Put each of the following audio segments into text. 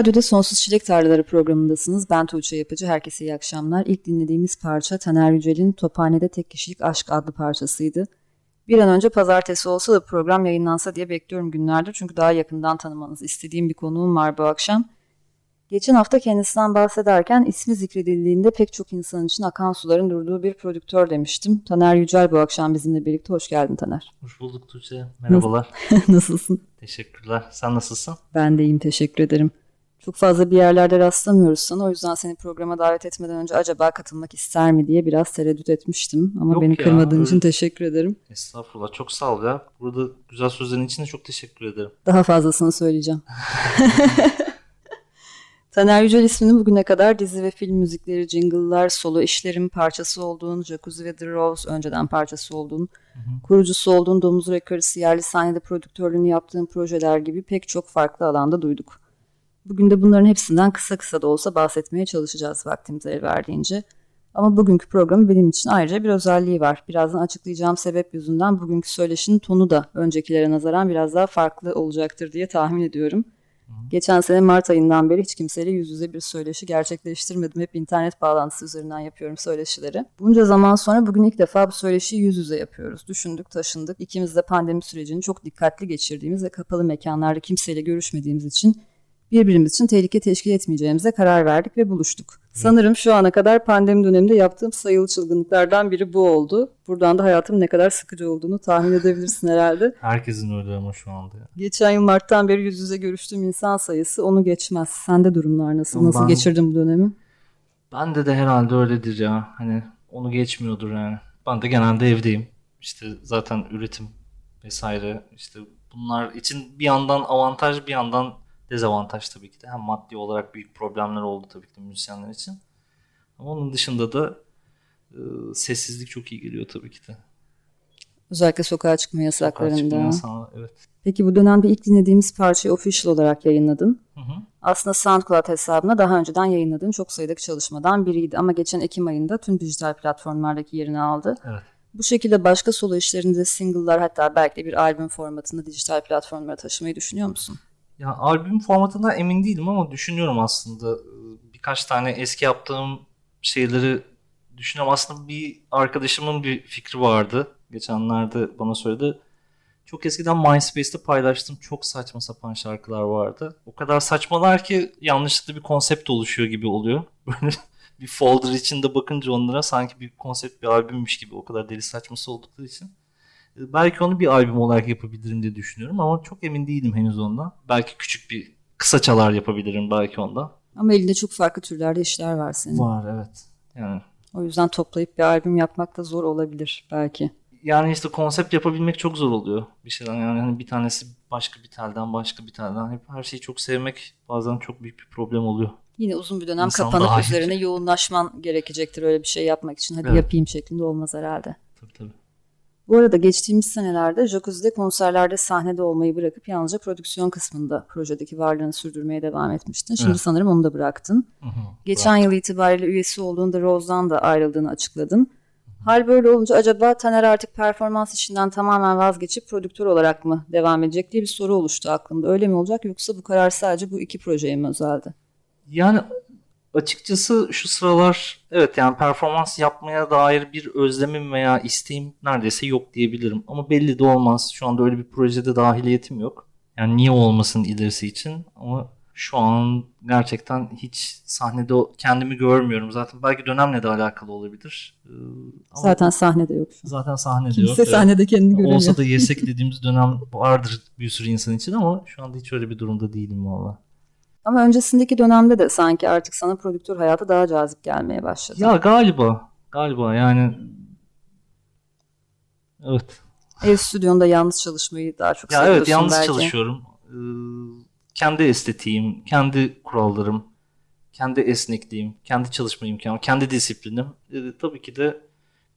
Radyo'da Sonsuz Çilek Tarlaları programındasınız. Ben Tuğçe Yapıcı. Herkese iyi akşamlar. İlk dinlediğimiz parça Taner Yücel'in Tophane'de Tek Kişilik Aşk adlı parçasıydı. Bir an önce pazartesi olsa da program yayınlansa diye bekliyorum günlerdir. Çünkü daha yakından tanımanızı istediğim bir konuğum var bu akşam. Geçen hafta kendisinden bahsederken ismi zikredildiğinde pek çok insan için akan suların durduğu bir prodüktör demiştim. Taner Yücel bu akşam bizimle birlikte. Hoş geldin Taner. Hoş bulduk Tuğçe. Merhabalar. Nasılsın? Teşekkürler. Sen nasılsın? Ben de iyiyim. Teşekkür ederim. Çok fazla bir yerlerde rastlamıyoruz sana. O yüzden seni programa davet etmeden önce acaba katılmak ister mi diye biraz tereddüt etmiştim. Ama Yok beni ya, kırmadığın öyle... için teşekkür ederim. Estağfurullah. Çok sağ ol ya. Burada güzel sözlerin için de çok teşekkür ederim. Daha fazlasını söyleyeceğim. Taner Yücel ismini bugüne kadar dizi ve film müzikleri, jingle'lar, solo işlerin parçası olduğun, Jacuzzi ve The Rose önceden parçası olduğun, hı hı. kurucusu olduğun Domuz Records yerli sahnede prodüktörlüğünü yaptığın projeler gibi pek çok farklı alanda duyduk. Bugün de bunların hepsinden kısa kısa da olsa bahsetmeye çalışacağız vaktimiz el verdiğince. Ama bugünkü programı benim için ayrıca bir özelliği var. Birazdan açıklayacağım sebep yüzünden bugünkü söyleşinin tonu da öncekilere nazaran biraz daha farklı olacaktır diye tahmin ediyorum. Geçen sene Mart ayından beri hiç kimseyle yüz yüze bir söyleşi gerçekleştirmedim. Hep internet bağlantısı üzerinden yapıyorum söyleşileri. Bunca zaman sonra bugün ilk defa bu söyleşiyi yüz yüze yapıyoruz. Düşündük, taşındık. İkimiz de pandemi sürecini çok dikkatli geçirdiğimiz ve kapalı mekanlarda kimseyle görüşmediğimiz için birbirimiz için tehlike teşkil etmeyeceğimize karar verdik ve buluştuk. Sanırım şu ana kadar pandemi döneminde yaptığım sayılı çılgınlıklardan biri bu oldu. Buradan da hayatım ne kadar sıkıcı olduğunu tahmin edebilirsin herhalde. Herkesin öyle ama şu anda. Ya. Geçen yıl Mart'tan beri yüz yüze görüştüğüm insan sayısı onu geçmez. Sende durumlar nasıl? Nasıl ben, geçirdin bu dönemi? Bende de herhalde öyledir ya. Hani onu geçmiyordur yani. Ben de genelde evdeyim. İşte zaten üretim vesaire işte bunlar için bir yandan avantaj bir yandan dezavantaj tabii ki de. Hem maddi olarak büyük problemler oldu tabii ki de müzisyenler için. Ama onun dışında da e, sessizlik çok iyi geliyor tabii ki de. Özellikle sokağa çıkma yasaklarında. Sokağa çıkma yasağı, evet. Peki bu dönemde ilk dinlediğimiz parçayı official olarak yayınladın. Hı hı. Aslında SoundCloud hesabına daha önceden yayınladığın çok sayıdaki çalışmadan biriydi. Ama geçen Ekim ayında tüm dijital platformlardaki yerini aldı. Evet. Bu şekilde başka solo işlerinde single'lar hatta belki de bir albüm formatında dijital platformlara taşımayı düşünüyor musun? Ya albüm formatından emin değilim ama düşünüyorum aslında. Birkaç tane eski yaptığım şeyleri düşünüyorum. Aslında bir arkadaşımın bir fikri vardı. Geçenlerde bana söyledi. Çok eskiden MySpace'te paylaştığım çok saçma sapan şarkılar vardı. O kadar saçmalar ki yanlışlıkla bir konsept oluşuyor gibi oluyor. Böyle bir folder içinde bakınca onlara sanki bir konsept bir albümmüş gibi o kadar deli saçması oldukları için. Belki onu bir albüm olarak yapabilirim diye düşünüyorum ama çok emin değilim henüz ondan. Belki küçük bir kısa çalar yapabilirim belki ondan. Ama elinde çok farklı türlerde işler var senin. Var evet. Yani o yüzden toplayıp bir albüm yapmak da zor olabilir belki. Yani işte konsept yapabilmek çok zor oluyor bir şeyden. Yani hani bir tanesi başka bir telden başka bir telden. Hep her şeyi çok sevmek bazen çok büyük bir problem oluyor. Yine uzun bir dönem İnsan kapanıp üzerine yoğunlaşman gerekecektir öyle bir şey yapmak için. Hadi evet. yapayım şeklinde olmaz herhalde. Tabii tabii. Bu arada geçtiğimiz senelerde Jacuzzi'de konserlerde sahnede olmayı bırakıp yalnızca prodüksiyon kısmında projedeki varlığını sürdürmeye devam etmiştin. Şimdi evet. sanırım onu da bıraktın. Hı hı, Geçen bıraktım. yıl itibariyle üyesi olduğunda Rose'dan da ayrıldığını açıkladın. Hal böyle olunca acaba Taner artık performans işinden tamamen vazgeçip prodüktör olarak mı devam edecek diye bir soru oluştu aklımda. Öyle mi olacak yoksa bu karar sadece bu iki projeye mi özeldi? Yani açıkçası şu sıralar evet yani performans yapmaya dair bir özlemim veya isteğim neredeyse yok diyebilirim. Ama belli de olmaz. Şu anda öyle bir projede dahiliyetim yok. Yani niye olmasın ilerisi için ama şu an gerçekten hiç sahnede kendimi görmüyorum. Zaten belki dönemle de alakalı olabilir. Ee, ama zaten sahnede yok. Zaten sahnede Kimse yok. Kimse sahnede kendini göremiyor. Olsa da yesek dediğimiz dönem vardır bir sürü insan için ama şu anda hiç öyle bir durumda değilim valla. Ama öncesindeki dönemde de sanki artık sana prodüktör hayatı daha cazip gelmeye başladı. Ya galiba. Galiba yani evet. Ev stüdyonda yalnız çalışmayı daha çok Ya evet yalnız belki. çalışıyorum. Ee, kendi estetiğim, kendi kurallarım, kendi esnekliğim, kendi çalışma imkanım, kendi disiplinim. Ee, tabii ki de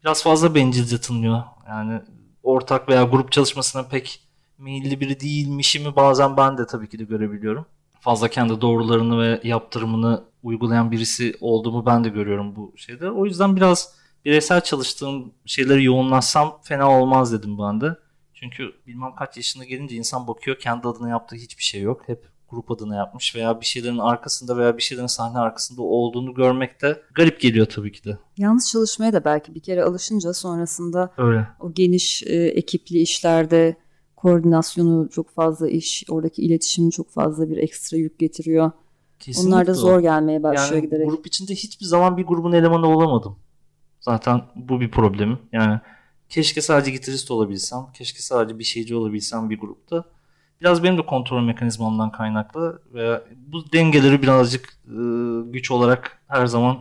biraz fazla bencilce tınlıyor. Yani ortak veya grup çalışmasına pek meyilli biri değilmişimi bazen ben de tabii ki de görebiliyorum. Fazla kendi doğrularını ve yaptırımını uygulayan birisi olduğumu ben de görüyorum bu şeyde. O yüzden biraz bireysel çalıştığım şeyleri yoğunlaşsam fena olmaz dedim ben de. Çünkü bilmem kaç yaşına gelince insan bakıyor kendi adına yaptığı hiçbir şey yok. Hep grup adına yapmış veya bir şeylerin arkasında veya bir şeylerin sahne arkasında olduğunu görmek de garip geliyor tabii ki de. Yalnız çalışmaya da belki bir kere alışınca sonrasında Öyle. o geniş e, ekipli işlerde koordinasyonu çok fazla iş, oradaki iletişim çok fazla bir ekstra yük getiriyor. Kesinlikle Onlar da zor gelmeye başlıyor Yani giderek. grup içinde hiçbir zaman bir grubun elemanı olamadım. Zaten bu bir problemim. Yani keşke sadece gitarist olabilsem, keşke sadece bir şeyci olabilsem bir grupta. Biraz benim de kontrol mekanizmamdan kaynaklı ve bu dengeleri birazcık e, güç olarak her zaman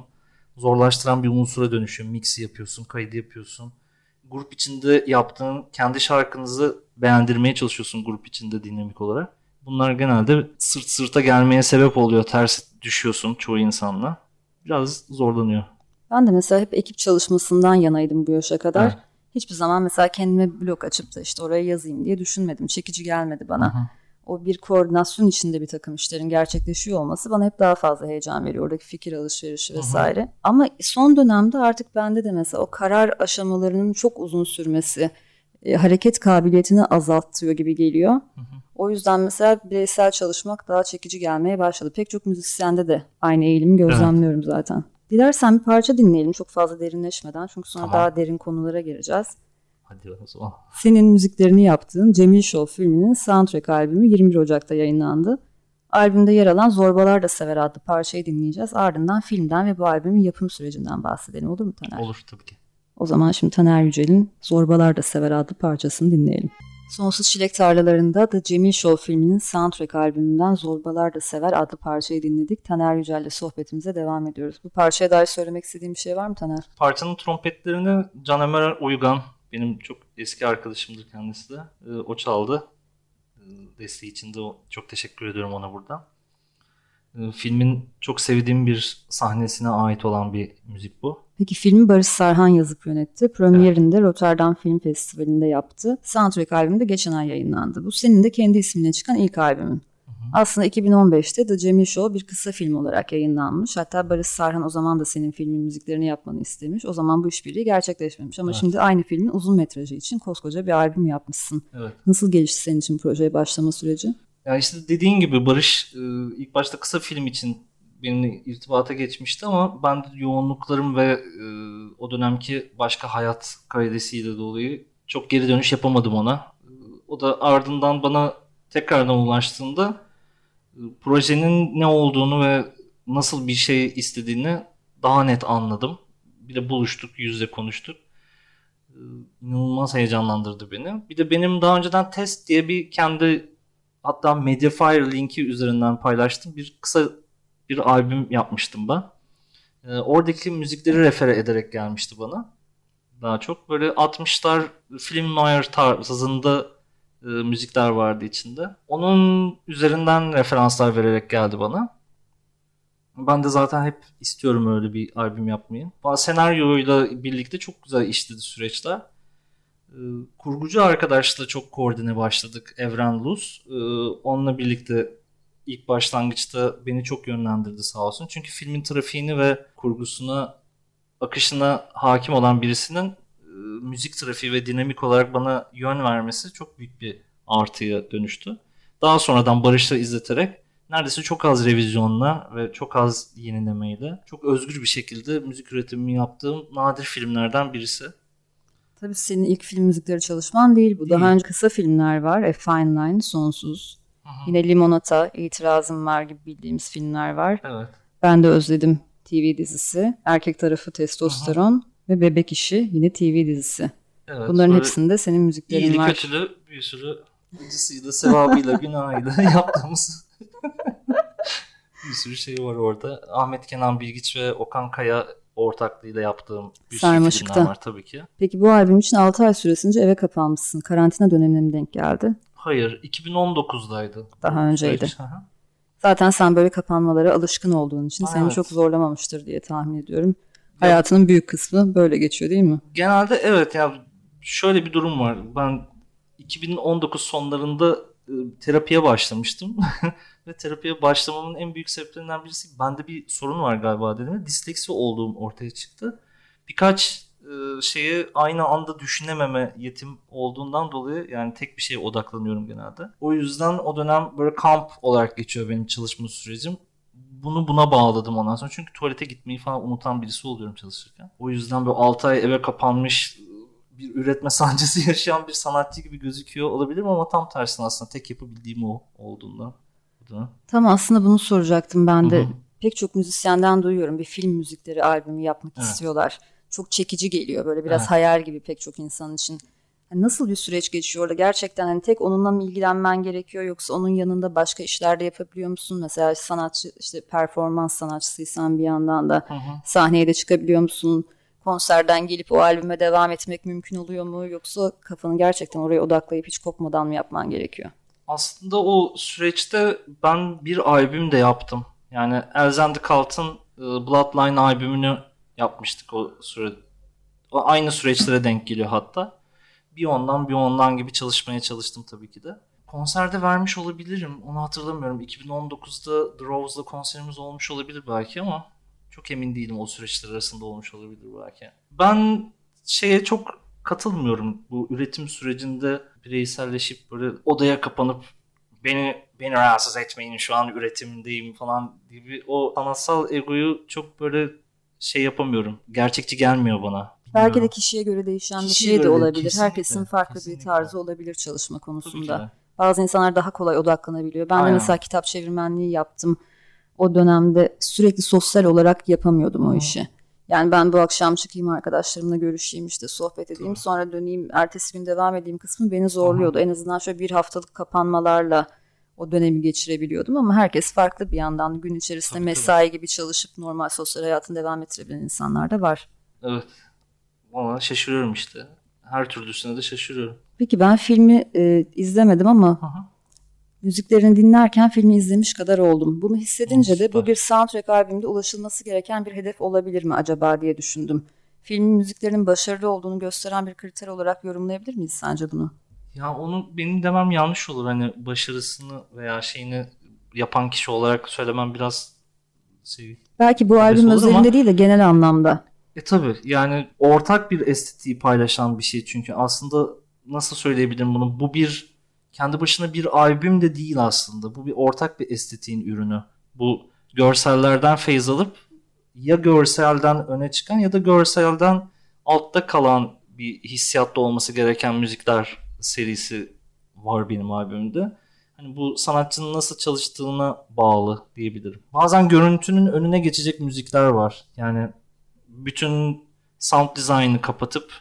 zorlaştıran bir unsura dönüşüyor. Mix'i yapıyorsun, kaydı yapıyorsun. Grup içinde yaptığın kendi şarkınızı beğendirmeye çalışıyorsun grup içinde dinamik olarak. Bunlar genelde sırt sırta gelmeye sebep oluyor. Ters düşüyorsun çoğu insanla. Biraz zorlanıyor. Ben de mesela hep ekip çalışmasından yanaydım bu yaşa kadar. Evet. Hiçbir zaman mesela kendime blog açıp da işte oraya yazayım diye düşünmedim. Çekici gelmedi bana. Hı hı. O bir koordinasyon içinde bir takım işlerin gerçekleşiyor olması bana hep daha fazla heyecan veriyor. Oradaki fikir alışverişi vesaire. Ama son dönemde artık bende de mesela o karar aşamalarının çok uzun sürmesi e, hareket kabiliyetini azaltıyor gibi geliyor. O yüzden mesela bireysel çalışmak daha çekici gelmeye başladı. Pek çok müzisyende de aynı eğilimi gözlemliyorum zaten. Dilersen bir parça dinleyelim çok fazla derinleşmeden. Çünkü sonra Tamam. daha derin konulara gireceğiz. Hadi o zaman. Senin müziklerini yaptığın Cemil Show filminin soundtrack albümü 21 Ocak'ta yayınlandı. Albümde yer alan Zorbalar da Sever adlı parçayı dinleyeceğiz. Ardından filmden ve bu albümün yapım sürecinden bahsedelim olur mu Taner? Olur tabii ki. O zaman şimdi Taner Yücel'in Zorbalar da Sever adlı parçasını dinleyelim. Sonsuz Çilek Tarlalarında The Cemil Show filminin soundtrack albümünden Zorbalar da Sever adlı parçayı dinledik. Taner Yücel'le sohbetimize devam ediyoruz. Bu parçaya dair söylemek istediğim bir şey var mı Taner? Parçanın trompetlerini Can Ömer Uygan, benim çok eski arkadaşımdır kendisi de. Ee, o çaldı. Ee, desteği için de o- çok teşekkür ediyorum ona buradan. Ee, filmin çok sevdiğim bir sahnesine ait olan bir müzik bu. Peki filmi Barış Sarhan yazıp yönetti. Premierini de Rotterdam Film Festivali'nde yaptı. Soundtrack albümü de geçen ay yayınlandı. Bu senin de kendi ismine çıkan ilk albümün. Aslında 2015'te The Cemil Show bir kısa film olarak yayınlanmış. Hatta Barış Sarhan o zaman da senin filmin müziklerini yapmanı istemiş. O zaman bu işbirliği gerçekleşmemiş. Ama Evet. şimdi aynı filmin uzun metrajı için koskoca bir albüm yapmışsın. Evet. Nasıl gelişti senin için projeye başlama süreci? Ya işte dediğin gibi Barış e, ilk başta kısa film için benimle irtibata geçmişti ama ben de yoğunluklarım ve e, o dönemki başka hayat kaidesiyle dolayı çok geri dönüş yapamadım ona. E, O da ardından bana tekrardan ulaştığında projenin ne olduğunu ve nasıl bir şey istediğini daha net anladım. Bir de buluştuk, yüz yüze konuştuk. E, İnanılmaz heyecanlandırdı beni. Bir de benim daha önceden test diye bir kendi hatta Mediafire linki üzerinden paylaştım. Bir kısa bir albüm yapmıştım ben. Ee, oradaki müzikleri refere ederek gelmişti bana. Daha çok böyle 60'lar film noir tarzında e, müzikler vardı içinde. Onun üzerinden referanslar vererek geldi bana. Ben de zaten hep istiyorum öyle bir albüm yapmayı. Bana senaryoyla birlikte çok güzel işledi süreçler. Ee, kurgucu arkadaşla çok koordine başladık. Evren Luz. Ee, onunla birlikte ilk başlangıçta beni çok yönlendirdi sağ olsun. Çünkü filmin trafiğini ve kurgusuna, akışına hakim olan birisinin e, müzik trafiği ve dinamik olarak bana yön vermesi çok büyük bir artıya dönüştü. Daha sonradan Barış'la izleterek neredeyse çok az revizyonla ve çok az yenilemeyle çok özgür bir şekilde müzik üretimini yaptığım nadir filmlerden birisi. Tabii senin ilk film müzikleri çalışman değil bu. Daha önce kısa filmler var. A Fine Line, Sonsuz. Yine Limonata, İtirazım Var gibi bildiğimiz filmler var. Evet. Ben de özledim TV dizisi. Erkek tarafı Testosteron ve Bebek İşi yine TV dizisi. Evet, Bunların hepsinde senin müziklerin iyili var. kötülü bir sürü acısıyla, sevabıyla, günahıyla yaptığımız bir sürü şey var orada. Ahmet Kenan Bilgiç ve Okan Kaya ortaklığıyla yaptığım bir sürü Sarmaşık'ta. filmler var tabii ki. Peki bu albüm için 6 ay süresince eve kapanmışsın. Karantina dönemine mi denk geldi? Hayır 2019'daydı. Daha önceydi. Hı hı. Zaten sen böyle kapanmalara alışkın olduğun için seni Evet. çok zorlamamıştır diye tahmin ediyorum. Hayatının büyük kısmı böyle geçiyor değil mi? Genelde evet ya şöyle bir durum var. Ben 2019 sonlarında e, terapiye başlamıştım. Ve terapiye başlamamın en büyük sebeplerinden birisi bende bir sorun var galiba dedim. Disleksi olduğum ortaya çıktı. Birkaç e, şeyi aynı anda düşünememe yetim olduğundan dolayı yani tek bir şeye odaklanıyorum genelde. O yüzden o dönem böyle kamp olarak geçiyor benim çalışma sürecim. Bunu buna bağladım ondan sonra. Çünkü tuvalete gitmeyi falan unutan birisi oluyorum çalışırken. O yüzden böyle 6 ay eve kapanmış bir üretme sancısı yaşayan bir sanatçı gibi gözüküyor olabilirim ama tam tersine aslında tek yapabildiğim o olduğundan. Bu da- Tam aslında bunu soracaktım ben de. Hı hı. Pek çok müzisyenden duyuyorum bir film müzikleri albümü yapmak Evet. istiyorlar. Çok çekici geliyor böyle biraz Evet. hayal gibi pek çok insan için. Hani nasıl bir süreç geçiyor orada? Gerçekten hani tek onunla mı ilgilenmen gerekiyor yoksa onun yanında başka işler de yapabiliyor musun? Mesela sanatçı işte performans sanatçısıysan bir yandan da Hı hı. sahneye de çıkabiliyor musun? Konserden gelip o albüme devam etmek mümkün oluyor mu? Yoksa kafanı gerçekten oraya odaklayıp hiç kopmadan mı yapman gerekiyor? Aslında o süreçte ben bir albüm de yaptım. Yani Elzen de Cult'ın e, Bloodline albümünü yapmıştık o süre. O aynı süreçlere denk geliyor hatta. Bir ondan bir ondan gibi çalışmaya çalıştım tabii ki de. Konserde vermiş olabilirim. Onu hatırlamıyorum. 2019'da The Rose'la konserimiz olmuş olabilir belki ama çok emin değilim o süreçler arasında olmuş olabilir belki. Ben şeye çok katılmıyorum. Bu üretim sürecinde bireyselleşip böyle odaya kapanıp beni beni rahatsız etmeyin şu an üretimdeyim falan gibi o sanatsal egoyu çok böyle şey yapamıyorum. Gerçekçi gelmiyor bana. Belki de kişiye göre değişen bir şey de göre, olabilir. kesinlikle, Herkesin farklı kesinlikle. bir tarzı olabilir çalışma konusunda. de. Bazı insanlar daha kolay odaklanabiliyor. Ben de Aynen. mesela kitap çevirmenliği yaptım. O dönemde sürekli sosyal olarak yapamıyordum o Hı. işi. Yani ben bu akşam çıkayım arkadaşlarımla görüşeyim işte sohbet edeyim Tabii. sonra döneyim ertesi gün devam edeyim kısmı beni zorluyordu. En azından şöyle bir haftalık kapanmalarla o dönemi geçirebiliyordum ama herkes farklı bir yandan gün içerisinde tabii. mesai gibi çalışıp normal sosyal hayatını devam ettirebilen insanlar da var. Evet. Valla şaşırıyorum işte. Her türlüsüne de şaşırıyorum. Peki ben filmi e, izlemedim ama hı. müziklerini dinlerken filmi izlemiş kadar oldum. Bunu hissedince de bu bir soundtrack albümde ulaşılması gereken bir hedef olabilir mi acaba diye düşündüm. Filmin müziklerinin başarılı olduğunu gösteren bir kriter olarak yorumlayabilir miyiz sence bunu? Ya onu benim demem yanlış olur. Hani başarısını veya şeyini yapan kişi olarak söylemem biraz şey. Belki bu albüm özelinde ama- değil de genel anlamda. E tabi yani ortak bir estetiği paylaşan bir şey çünkü aslında nasıl söyleyebilirim bunu bu bir kendi başına bir albüm de değil aslında bu bir ortak bir estetiğin ürünü bu görsellerden feyz alıp ya görselden öne çıkan ya da görselden altta kalan bir hissiyatta olması gereken müzikler serisi var benim albümümde. Hani bu sanatçının nasıl çalıştığına bağlı diyebilirim. Bazen görüntünün önüne geçecek müzikler var. Yani bütün sound design'ı kapatıp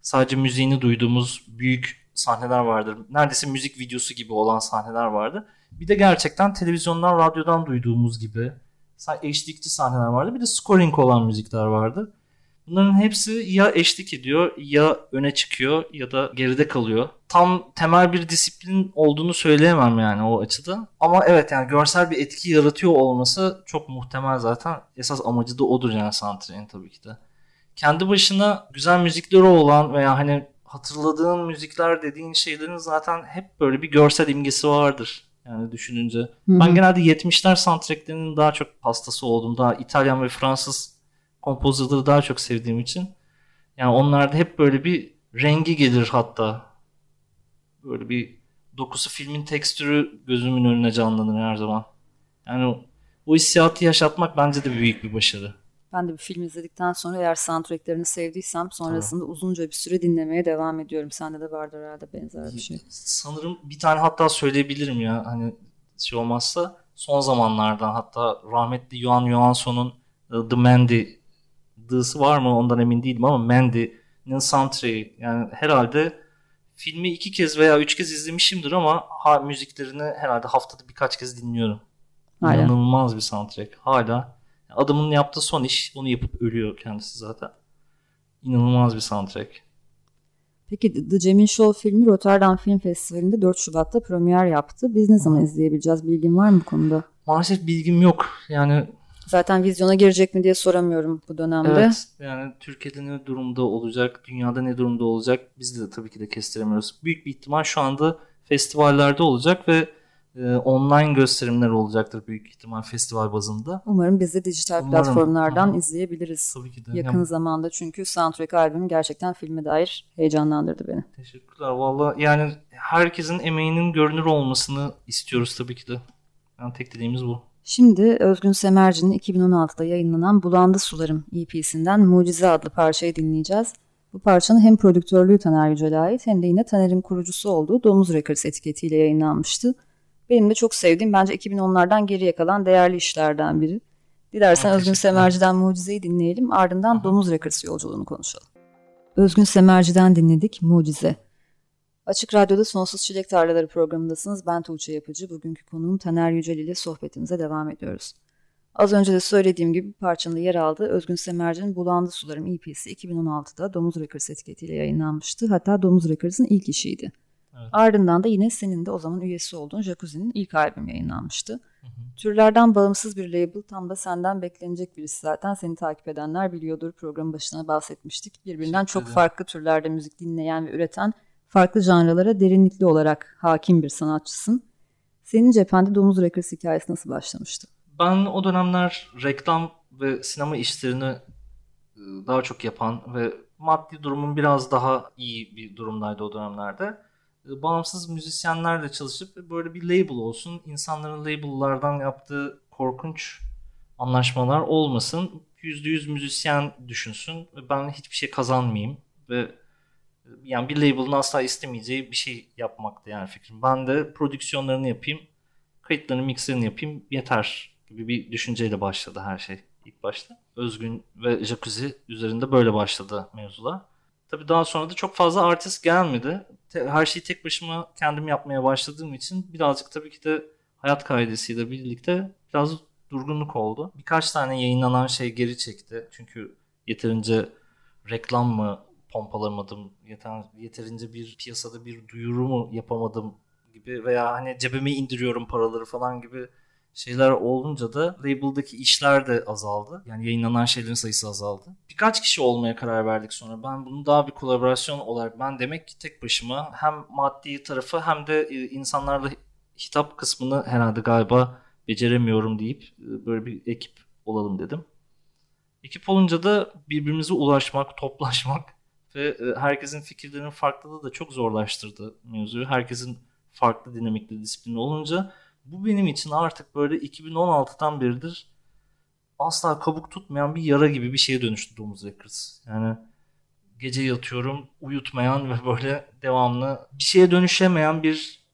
sadece müziğini duyduğumuz büyük sahneler vardır. Neredeyse müzik videosu gibi olan sahneler vardı. Bir de gerçekten televizyondan, radyodan duyduğumuz gibi eşlikçi sahneler vardı. Bir de scoring olan müzikler vardı. Bunların hepsi ya eşlik ediyor ya öne çıkıyor ya da geride kalıyor. Tam temel bir disiplin olduğunu söyleyemem yani o açıda. Ama evet yani görsel bir etki yaratıyor olması çok muhtemel zaten. Esas amacı da odur yani soundtrack'in tabii ki de. Kendi başına güzel müzikleri olan veya hani hatırladığın müzikler dediğin şeylerin zaten hep böyle bir görsel imgesi vardır. Yani düşününce. Hı Ben genelde 70'ler soundtracklerinin daha çok hastası oldum. Daha İtalyan ve Fransız kompozitörleri daha çok sevdiğim için. Yani onlarda hep böyle bir rengi gelir hatta. Böyle bir dokusu filmin tekstürü gözümün önüne canlanır her zaman. Yani o, o hissiyatı yaşatmak bence de büyük bir başarı. Ben de bir film izledikten sonra eğer soundtracklerini sevdiysem sonrasında uzunca bir süre dinlemeye devam ediyorum. Sende de vardır herhalde benzer bir şey. Sanırım bir tane hatta söyleyebilirim ya hani şey olmazsa son zamanlardan hatta rahmetli Johan Johansson'un e, The Mandy D'sı var mı ondan emin değilim ama Mandy'nin soundtrack'i yani herhalde filmi iki kez veya üç kez izlemişimdir ama ha, müziklerini herhalde haftada birkaç kez dinliyorum. Hala. İnanılmaz bir soundtrack. Hala adamın yaptığı son iş onu yapıp ölüyor kendisi zaten. İnanılmaz bir soundtrack. Peki The Cemil Show filmi Rotterdam Film Festivali'nde 4 Şubat'ta premier yaptı. Biz ne zaman izleyebileceğiz? Bilgin var mı bu konuda? Maalesef bilgim yok. Yani Zaten vizyona girecek mi diye soramıyorum bu dönemde. evet yani Türkiye'de ne durumda olacak, dünyada ne durumda olacak biz de tabii ki de kestiremiyoruz. Büyük bir ihtimal şu anda festivallerde olacak ve e, online gösterimler olacaktır büyük ihtimal festival bazında. Umarım biz de dijital Umarım. platformlardan Aha. izleyebiliriz. Tabii ki de. Yakın Yani zamanda çünkü soundtrack albümü gerçekten filme dair heyecanlandırdı beni. teşekkürler. Valla yani herkesin emeğinin görünür olmasını istiyoruz tabii ki de. Yani tek dileğimiz bu. Şimdi Özgün Semerci'nin 2016'da yayınlanan Bulandı Sularım EP'sinden Mucize adlı parçayı dinleyeceğiz. Bu parçanın hem prodüktörlüğü Taner Yücel'e ait hem de yine Taner'in kurucusu olduğu Domuz Records etiketiyle yayınlanmıştı. Benim de çok sevdiğim bence 2010'lardan geriye kalan değerli işlerden biri. Dilersen Ha, Özgün. Semerci'den Mucize'yi dinleyelim ardından Domuz Records yolculuğunu konuşalım. Özgün Semerci'den dinledik Mucize. Açık Radyo'da Sonsuz Çilek Tarlaları programındasınız. Ben Tuğçe Yapıcı. Bugünkü konuğum Taner Yücel ile sohbetimize devam ediyoruz. Az önce de söylediğim gibi parçanın yer aldığı Özgün Semerci'nin Bulandı Sularım EP'si 2016'da Domuz Records etiketiyle yayınlanmıştı. Hatta Domuz Records'ın ilk işiydi. Evet. Ardından da yine senin de o zaman üyesi olduğun Jacuzzi'nin ilk albümü yayınlanmıştı. Türlerden bağımsız bir label tam da senden beklenecek birisi zaten. Seni takip edenler biliyordur. Programın başına bahsetmiştik. Birbirinden çok farklı türlerde müzik dinleyen ve üreten farklı janralara derinlikli olarak hakim bir sanatçısın. Senin cephende Domuz Records hikayesi nasıl başlamıştı? Ben o dönemler reklam ve sinema işlerini e, daha çok yapan ve maddi durumum biraz daha iyi bir durumdaydı o dönemlerde. E, Bağımsız müzisyenlerle çalışıp böyle bir label olsun, insanların label'lardan yaptığı korkunç anlaşmalar olmasın. %100 müzisyen düşünsün ve ben hiçbir şey kazanmayayım ve yani bir label'ın asla istemeyeceği bir şey yapmaktı yani fikrim. Ben de prodüksiyonlarını yapayım, kayıtlarını, mixlerini yapayım yeter gibi bir düşünceyle başladı her şey ilk başta. Özgün ve Jacuzzi üzerinde böyle başladı mevzular. Tabii daha sonra da çok fazla artist gelmedi. Her şeyi tek başıma kendim yapmaya başladığım için birazcık tabii ki de hayat kaidesiyle birlikte biraz durgunluk oldu. Birkaç tane yayınlanan şey geri çekti. Çünkü yeterince reklam mı pompalamadım, yeter, yeterince bir piyasada bir duyuru mu yapamadım gibi veya hani cebime indiriyorum paraları falan gibi şeyler olunca da label'daki işler de azaldı. Yani yayınlanan şeylerin sayısı azaldı. Birkaç kişi olmaya karar verdik sonra. Ben bunu daha bir kolaborasyon olarak ben demek ki tek başıma hem maddi tarafı hem de e, insanlarla hitap kısmını herhalde galiba beceremiyorum deyip e, böyle bir ekip olalım dedim. Ekip olunca da birbirimize ulaşmak, toplaşmak ve e, herkesin fikirlerinin farklılığı da çok zorlaştırdı mevzuyu. Herkesin farklı dinamikli disiplini olunca bu benim için artık böyle 2016'dan beridir asla kabuk tutmayan bir yara gibi bir şeye dönüştü Domuz Records. Yani gece yatıyorum uyutmayan ve böyle devamlı bir şeye dönüşemeyen bir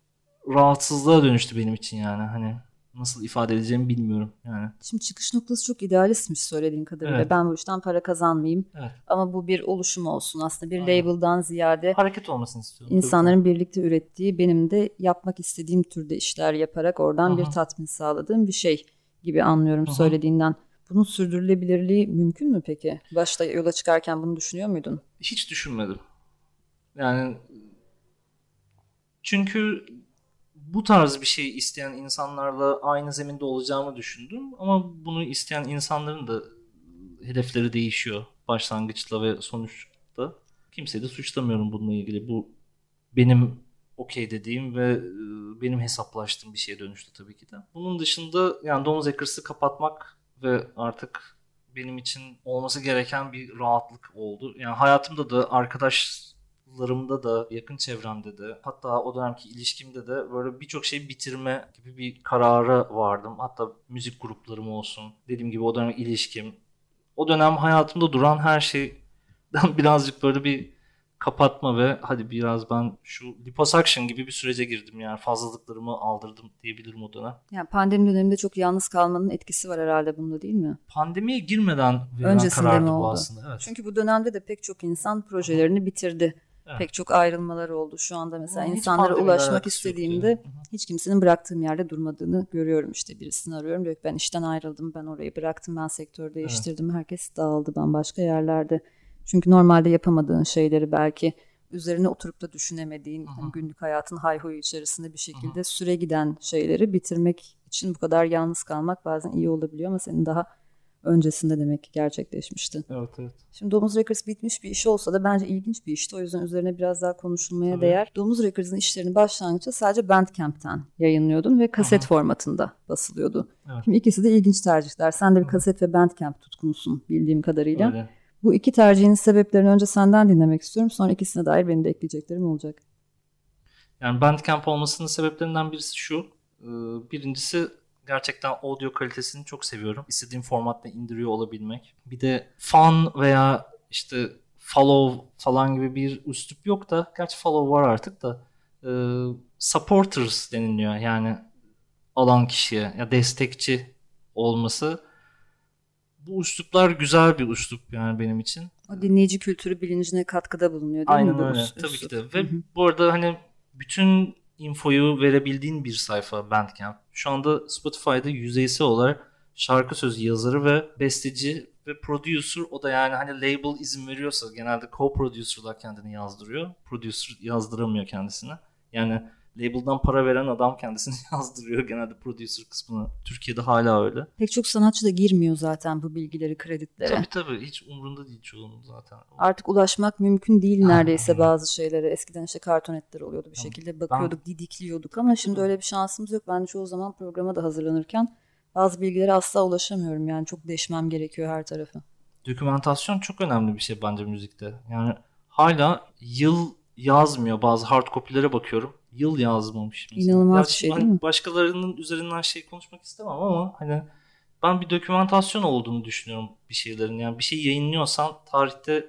rahatsızlığa dönüştü benim için yani. Hani nasıl ifade edeceğimi bilmiyorum yani. Şimdi çıkış noktası çok idealistmiş söylediğin kadarıyla. Evet. Ben bu işten para kazanmayayım Evet. ama bu bir oluşum olsun aslında. Bir Aynen. label'dan ziyade Hareket olmasını istiyorum. insanların birlikte ürettiği benim de yapmak istediğim türde işler yaparak oradan Hı bir tatmin sağladığım bir şey gibi anlıyorum hı. söylediğinden. Bunun sürdürülebilirliği mümkün mü peki? Başta yola çıkarken bunu düşünüyor muydun? hiç düşünmedim. Yani çünkü bu tarz bir şey isteyen insanlarla aynı zeminde olacağımı düşündüm ama bunu isteyen insanların da hedefleri değişiyor başlangıçta ve sonuçta. Kimseyi de suçlamıyorum bununla ilgili. Bu benim okey dediğim ve e, benim hesaplaştığım bir şeye dönüştü tabii ki de. Bunun dışında yani Domuz Acres'ı kapatmak ve artık benim için olması gereken bir rahatlık oldu. Yani hayatımda da arkadaşlarımda da yakın çevremde de hatta o dönemki ilişkimde de böyle birçok şeyi bitirme gibi bir karara vardım. Hatta müzik gruplarım olsun. Dediğim gibi o dönem ilişkim. O dönem hayatımda duran her şeyden birazcık böyle bir kapatma ve hadi biraz ben şu liposuction gibi bir sürece girdim yani fazlalıklarımı aldırdım diyebilirim o dönem. Yani pandemi döneminde çok yalnız kalmanın etkisi var herhalde bunda değil mi? Pandemiye girmeden verilen Öncesinde karardı mi bu oldu? aslında. Evet. Çünkü bu dönemde de pek çok insan projelerini bitirdi. Evet. Pek çok ayrılmalar oldu. Şu anda mesela Hiç insanlara ulaşmak yok. İstediğimde yani. hiç kimsenin bıraktığım yerde durmadığını görüyorum. İşte birisini arıyorum. Diyor ki ben işten ayrıldım. Ben orayı bıraktım. Ben sektör değiştirdim. Herkes dağıldı bambaşka yerlerde. Çünkü normalde yapamadığın şeyleri belki üzerine oturup da düşünemediğin hani günlük hayatın hayhuyu içerisinde bir şekilde süre giden şeyleri bitirmek için bu kadar yalnız kalmak bazen iyi olabiliyor ama senin daha öncesinde demek ki gerçekleşmişti. Evet evet. Şimdi Domuz Records bitmiş bir iş olsa da bence ilginç bir işti. O yüzden üzerine biraz daha konuşulmaya Tabii. değer. Domuz Records'ın işlerini başlangıçta sadece Bandcamp'ten yayınlıyordun ve kaset formatında basılıyordu. Evet. Şimdi ikisi de ilginç tercihler. Sen de bir kaset ve Bandcamp tutkunusun bildiğim kadarıyla. Öyle. Bu iki tercihinin sebeplerini önce senden dinlemek istiyorum. Sonra ikisine dair benim de ekleyeceklerim olacak. Yani Bandcamp olmasının sebeplerinden birisi şu. Ee, Birincisi gerçekten audio kalitesini çok seviyorum. İstediğim formatta indiriyor olabilmek. Bir de fun veya işte follow falan gibi bir üslup yok da. Gerçi follow var artık da. e, supporters deniliyor. Yani alan kişiye ya destekçi olması. Bu üsluplar güzel bir üslup yani benim için. O dinleyici kültürü bilincine katkıda bulunuyor değil Aynen mi? bu öyle. üs- Tabii ki üslup? de. Ve bu arada hani bütün infoyu verebildiğin bir sayfa Bandcamp. Şu anda Spotify'da yüzeysel olarak şarkı sözü yazarı ve besteci ve producer o da yani hani label izin veriyorsa genelde co-producer'lar kendini yazdırıyor. Producer yazdıramıyor kendisine. Yani label'dan para veren adam kendisini yazdırıyor genelde producer kısmını. Türkiye'de hala öyle. Pek çok sanatçı da girmiyor zaten bu bilgileri kreditlere. Tabii tabii hiç umrunda değil çoğunun zaten. Artık ulaşmak mümkün değil neredeyse bazı şeylere. Eskiden işte kartonetler oluyordu bir şekilde bakıyorduk, didikliyorduk ama şimdi öyle bir şansımız yok. Ben çoğu zaman programa da hazırlanırken bazı bilgilere asla ulaşamıyorum. Yani çok deşmem gerekiyor her tarafı. dokümentasyon çok önemli bir şey bence müzikte. Yani hala yıl yazmıyor. Bazı hard copy'lere bakıyorum. Yıl yazmamış. mesela. İnanılmaz bir şey değil mi? Başkalarının üzerinden şey konuşmak istemem ama hani ben bir dokümentasyon olduğunu düşünüyorum bir şeylerin. Yani bir şey yayınlıyorsan tarihte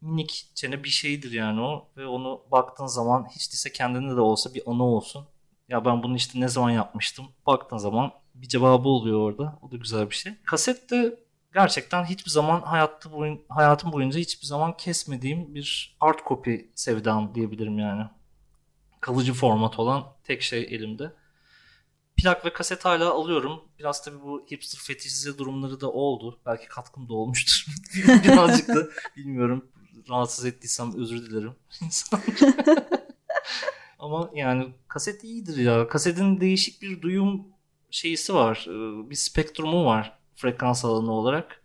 minik çene bir şeydir yani o ve onu baktığın zaman hiç değilse kendine de olsa bir anı olsun. Ya ben bunu işte ne zaman yapmıştım? Baktığın zaman bir cevabı oluyor orada. O da güzel bir şey. Kaset de gerçekten hiçbir zaman hayatta boyun, hayatım boyunca hiçbir zaman kesmediğim bir hard copy sevdam diyebilirim yani. Kalıcı format olan tek şey elimde. Plak ve kaset hala alıyorum. Biraz tabii bu hipster fetişize durumları da oldu. Belki katkım da olmuştur. Birazcık da bilmiyorum. Rahatsız ettiysem özür dilerim. Ama yani kaset iyidir ya. Kasetin değişik bir duyum şeysi var. Ee, Bir spektrumu var frekans alanı olarak.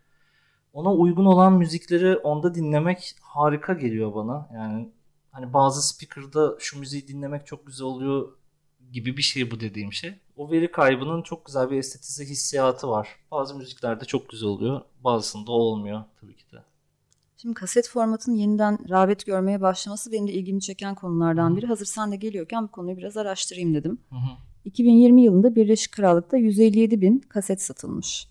Ona uygun olan müzikleri onda dinlemek harika geliyor bana. Yani hani bazı speaker'da şu müziği dinlemek çok güzel oluyor gibi bir şey bu dediğim şey. O veri kaybının çok güzel bir estetize hissiyatı var. Bazı müziklerde çok güzel oluyor. Bazısında olmuyor tabii ki de. Şimdi kaset formatının yeniden rağbet görmeye başlaması benim de ilgimi çeken konulardan biri. Hazır sen de geliyorken bu konuyu biraz araştırayım dedim. Hı hı. 2020 yılında Birleşik Krallık'ta 157 bin kaset satılmış.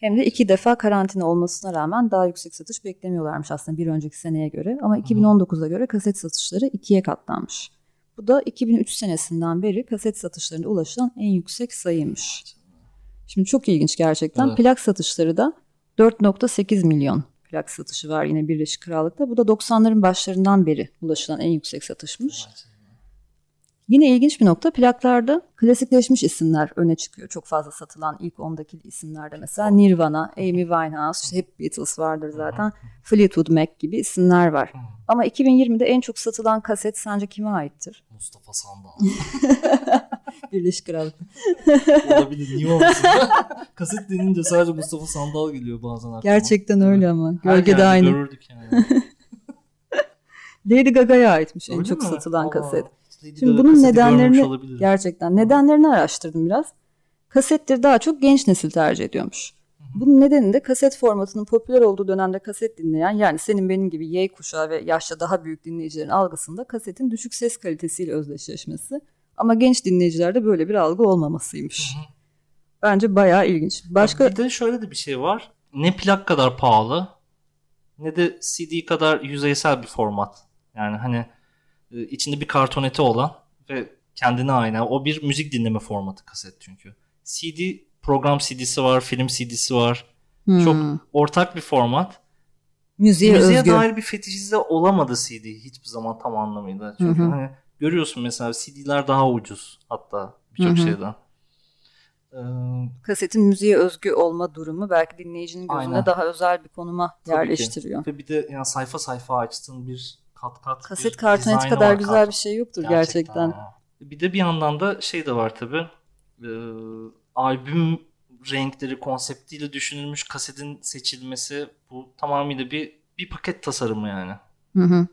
Hem de iki defa karantina olmasına rağmen daha yüksek satış beklemiyorlarmış aslında bir önceki seneye göre. Ama 2019'a göre kaset satışları ikiye katlanmış. Bu da 2003 senesinden beri kaset satışlarında ulaşılan en yüksek sayıymış. Şimdi çok ilginç gerçekten. Evet. Plak satışları da 4.8 milyon plak satışı var yine Birleşik Krallık'ta. Bu da 90'ların başlarından beri ulaşılan en yüksek satışmış. Yine ilginç bir nokta plaklarda klasikleşmiş isimler öne çıkıyor. Çok fazla satılan ilk 10'daki isimlerde mesela Nirvana, Amy Winehouse, işte hep Beatles vardır zaten. Fleetwood Mac gibi isimler var. Ama 2020'de en çok satılan kaset sence kime aittir? Mustafa Sandal. Birleşik Krallık. Olabilir. Niye olmasın? Kaset denince sadece Mustafa Sandal geliyor bazen aklıma. Gerçekten öyle ama. Gölgede aynı. Görürdük yani. Lady Gaga'ya aitmiş en Öyle çok mi? satılan Aa, kaset. Lady Şimdi bunun nedenlerini gerçekten nedenlerini araştırdım biraz. Kasetleri daha çok genç nesil tercih ediyormuş. Bunun nedeni de kaset formatının popüler olduğu dönemde kaset dinleyen yani senin benim gibi Y kuşağı ve yaşça daha büyük dinleyicilerin algısında kasetin düşük ses kalitesiyle özdeşleşmesi. Ama genç dinleyicilerde böyle bir algı olmamasıymış. Bence bayağı ilginç. Başka Bir de şöyle de bir şey var. Ne plak kadar pahalı ne de CD kadar yüzeysel bir format. Yani hani e, içinde bir kartoneti olan ve kendine ait. O bir müzik dinleme formatı kaset çünkü. CD program CD'si var, film CD'si var. Hmm. Çok ortak bir format. Müziğe, müziğe özgü. dair bir fetişize olamadı CD hiçbir zaman tam anlamıyla. Çünkü hani görüyorsun mesela CD'ler daha ucuz hatta birçok şeyden. Ee, Kasetin müziğe özgü olma durumu belki dinleyicinin gözüne Aynen. daha özel bir konuma Tabii ki. yerleştiriyor. ve bir de yani sayfa sayfa açtığın bir kat kat Kaset kartoneti kadar var güzel kart- bir şey yoktur gerçekten. ya. Bir de bir yandan da şey de var tabii. Ee, albüm renkleri konseptiyle düşünülmüş kasetin seçilmesi bu tamamıyla bir bir paket tasarımı yani. Hı hı.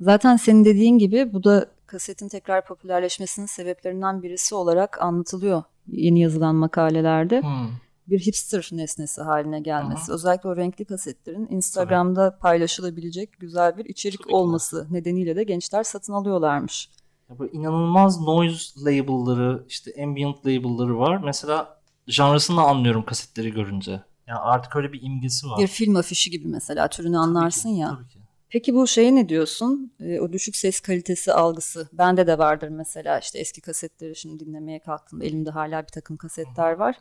Zaten senin dediğin gibi bu da kasetin tekrar popülerleşmesinin sebeplerinden birisi olarak anlatılıyor yeni yazılan makalelerde. Hmm. Bir hipster nesnesi haline gelmesi. Özellikle o renkli kasetlerin Instagram'da paylaşılabilecek güzel bir içerik Tabii ki de. olması nedeniyle de gençler satın alıyorlarmış. Ya böyle inanılmaz noise label'ları, işte ambient label'ları var. Mesela janrasını da anlıyorum kasetleri görünce. Yani artık öyle bir imgesi var. Bir film afişi gibi mesela türünü Tabii ki, anlarsın ya. Tabii ki. Peki bu şeye ne diyorsun? Ee, o düşük ses kalitesi algısı. Bende de vardır mesela işte eski kasetleri şimdi dinlemeye kalktığımda elimde hala bir takım kasetler var.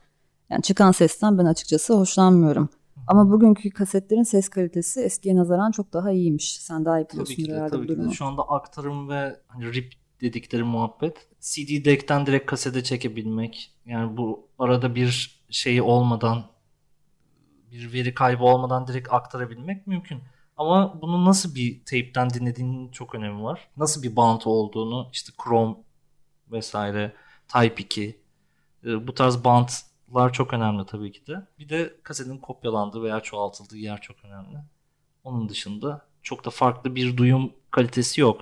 Yani çıkan sesten ben açıkçası hoşlanmıyorum. Ama bugünkü kasetlerin ses kalitesi eskiye nazaran çok daha iyiymiş. Sen daha iyi Tabii biliyorsun ki de, herhalde tabii bu ki de. durumu. Şu anda aktarım ve hani rip dedikleri muhabbet. CD deck'ten direkt kasete çekebilmek. Yani bu arada bir şey olmadan bir veri kaybı olmadan direkt aktarabilmek mümkün. Ama bunu nasıl bir tape'ten dinlediğinin çok önemi var. Nasıl bir bant olduğunu işte Chrome vesaire Type 2 e, bu tarz bantlar çok önemli tabii ki de. Bir de kasetin kopyalandığı veya çoğaltıldığı yer çok önemli. Onun dışında çok da farklı bir duyum kalitesi yok.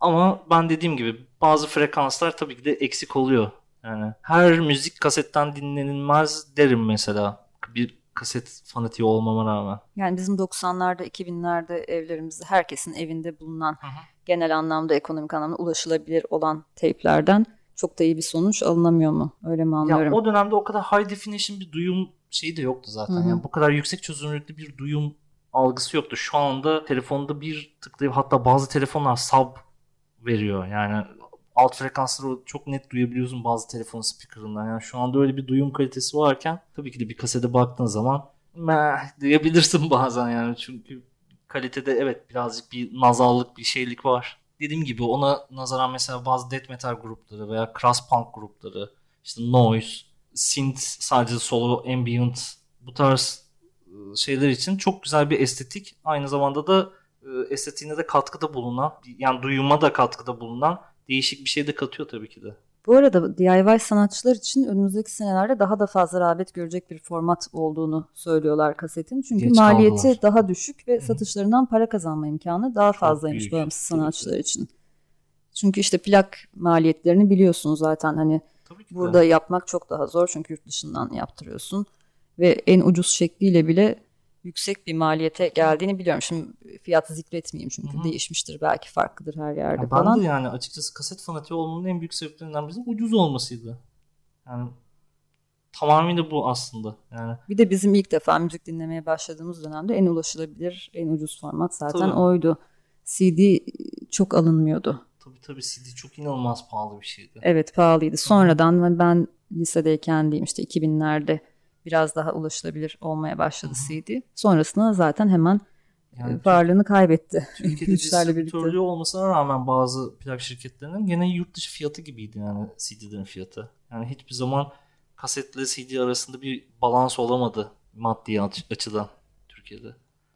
Ama ben dediğim gibi bazı frekanslar tabii ki de eksik oluyor. Yani her müzik kasetten dinlenilmez derim mesela. Bir kaset fanatiği olmama rağmen. Yani bizim 90'larda 2000'lerde evlerimizde herkesin evinde bulunan Hı hı. genel anlamda ekonomik anlamda ulaşılabilir olan teyplerden çok da iyi bir sonuç alınamıyor mu? Öyle mi Ya anlıyorum? o dönemde o kadar high definition bir duyum şeyi de yoktu zaten. Hı hı. Yani bu kadar yüksek çözünürlüklü bir duyum algısı yoktu. Şu anda telefonda bir tıklayıp hatta bazı telefonlar sub veriyor. Yani alt frekansları çok net duyabiliyorsun bazı telefon speakerından. Yani şu anda öyle bir duyum kalitesi varken tabii ki de bir kasete baktığın zaman meh diyebilirsin bazen yani. Çünkü kalitede evet birazcık bir nazallık bir şeylik var. Dediğim gibi ona nazaran mesela bazı death metal grupları veya cross punk grupları işte noise, synth sadece solo, ambient bu tarz e, şeyler için çok güzel bir estetik. Aynı zamanda da e, estetiğine de katkıda bulunan yani duyuma da katkıda bulunan değişik bir şey de katıyor tabii ki de. Bu arada DIY sanatçılar için önümüzdeki senelerde daha da fazla rağbet görecek bir format olduğunu söylüyorlar kasetin. Çünkü Geç maliyeti kaldılar. daha düşük ve Hı. satışlarından para kazanma imkanı daha fazlaymış bağımsız sanatçılar için. Çünkü işte plak maliyetlerini biliyorsunuz zaten hani ki de. burada yapmak çok daha zor çünkü yurt dışından yaptırıyorsun ve en ucuz şekliyle bile yüksek bir maliyete geldiğini biliyorum. Şimdi fiyatı zikretmeyeyim çünkü Hı hı. değişmiştir belki farklıdır her yerde Ya ben de yani açıkçası kaset fanatiği olmanın en büyük sebeplerinden birisi ucuz olmasıydı. Yani tamamıyla bu aslında. Yani Bir de bizim ilk defa müzik dinlemeye başladığımız dönemde en ulaşılabilir, en ucuz format zaten Tabii. oydu. CD çok alınmıyordu. tabii tabii CD çok inanılmaz pahalı bir şeydi. Evet pahalıydı. Sonradan ben lisedeyken diyeyim işte 2000'lerde biraz daha ulaşılabilir olmaya başladı CD. Sonrasında zaten hemen Yani e, varlığını kaybetti. Türkiye'de distribütörlüğü olmasına rağmen bazı plak şirketlerinin gene yurt dışı fiyatı gibiydi yani CD'lerin fiyatı. Yani hiçbir zaman kasetle CD arasında bir balans olamadı maddi aç- açıdan Türkiye'de.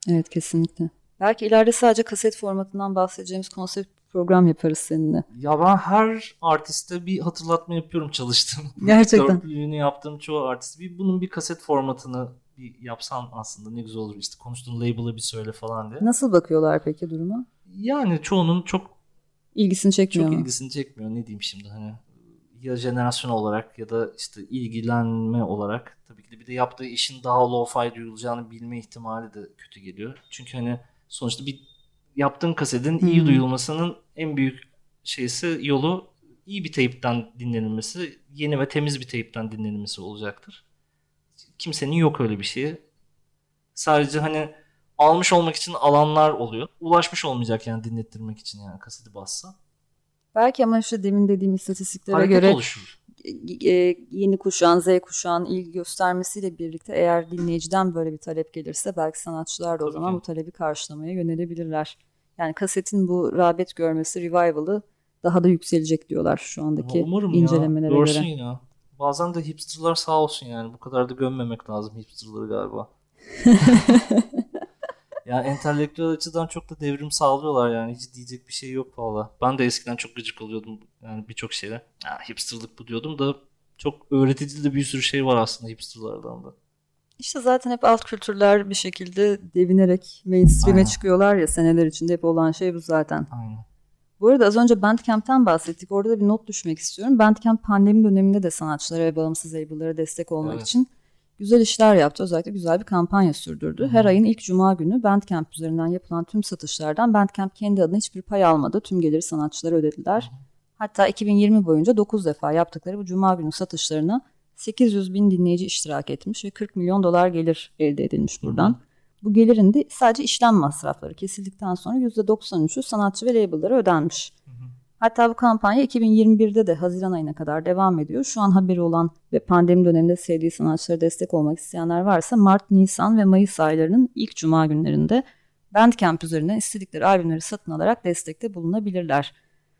Evet kesinlikle. Belki ileride sadece kaset formatından bahsedeceğimiz konsept program yaparız seninle. Ya ben her artiste bir hatırlatma yapıyorum çalıştığım. Gerçekten. Dörtlüğünü yaptığım çoğu artist. Bir, bunun bir kaset formatını bir yapsan aslında ne güzel olur. İşte konuştuğun label'ı bir söyle falan diye. Nasıl bakıyorlar peki duruma? Yani çoğunun çok İlgisini çekmiyor çok mu? ilgisini çekmiyor. Ne diyeyim şimdi hani ya jenerasyon olarak ya da işte ilgilenme olarak tabii ki de bir de yaptığı işin daha lo-fi duyulacağını bilme ihtimali de kötü geliyor. Çünkü hani sonuçta bir yaptığın kasetin iyi duyulmasının en büyük şeysi yolu iyi bir teypten dinlenilmesi, yeni ve temiz bir teypten dinlenilmesi olacaktır. Kimsenin yok öyle bir şeyi. Sadece hani almış olmak için alanlar oluyor. Ulaşmış olmayacak yani dinlettirmek için yani kaseti bassa. Belki ama işte demin dediğim istatistiklere Hareket göre oluşur. yeni kuşağın, Z kuşağın ilgi göstermesiyle birlikte eğer dinleyiciden böyle bir talep gelirse belki sanatçılar da o Tabii zaman ki. bu talebi karşılamaya yönelebilirler. Yani kasetin bu rağbet görmesi, revival'ı daha da yükselecek diyorlar şu andaki Umarım incelemelere ya. Görsün göre. ya. Bazen de hipsterlar sağ olsun yani. Bu kadar da gömmemek lazım hipsterları galiba. ya entelektüel açıdan çok da devrim sağlıyorlar yani. Hiç diyecek bir şey yok valla. Ben de eskiden çok gıcık oluyordum yani birçok şeye. Ya hipsterlık bu diyordum da çok öğretici de bir sürü şey var aslında hipsterlardan da. İşte zaten hep alt kültürler bir şekilde devinerek mainstream'e çıkıyorlar ya seneler içinde hep olan şey bu zaten. Aynen. Bu arada az önce Bandcamp'ten bahsettik. Orada da bir not düşmek istiyorum. Bandcamp pandemi döneminde de sanatçılara ve bağımsız label'lara destek olmak Evet. için güzel işler yaptı. Özellikle güzel bir kampanya sürdürdü. Her ayın ilk cuma günü Bandcamp üzerinden yapılan tüm satışlardan Bandcamp kendi adına hiçbir pay almadı. Tüm geliri sanatçılara ödediler. Hatta 2020 boyunca 9 defa yaptıkları bu cuma günü satışlarına 800 bin dinleyici iştirak etmiş ve 40 milyon dolar gelir elde edilmiş buradan. Bu gelirin de sadece işlem masrafları kesildikten sonra %93'ü sanatçı ve label'lara ödenmiş. Hatta bu kampanya 2021'de de Haziran ayına kadar devam ediyor. Şu an haberi olan ve pandemi döneminde sevdiği sanatçılara destek olmak isteyenler varsa Mart, Nisan ve Mayıs aylarının ilk cuma günlerinde Bandcamp üzerinden istedikleri albümleri satın alarak destekte bulunabilirler.